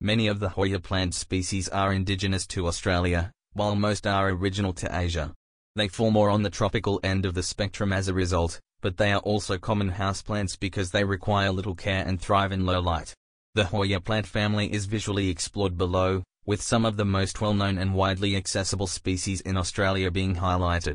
Many of the Hoya plant species are indigenous to Australia, while most are original to Asia. They fall more on the tropical end of the spectrum as a result, but they are also common houseplants because they require little care and thrive in low light. The Hoya plant family is visually explored below, with some of the most well-known and widely accessible species in Australia being highlighted.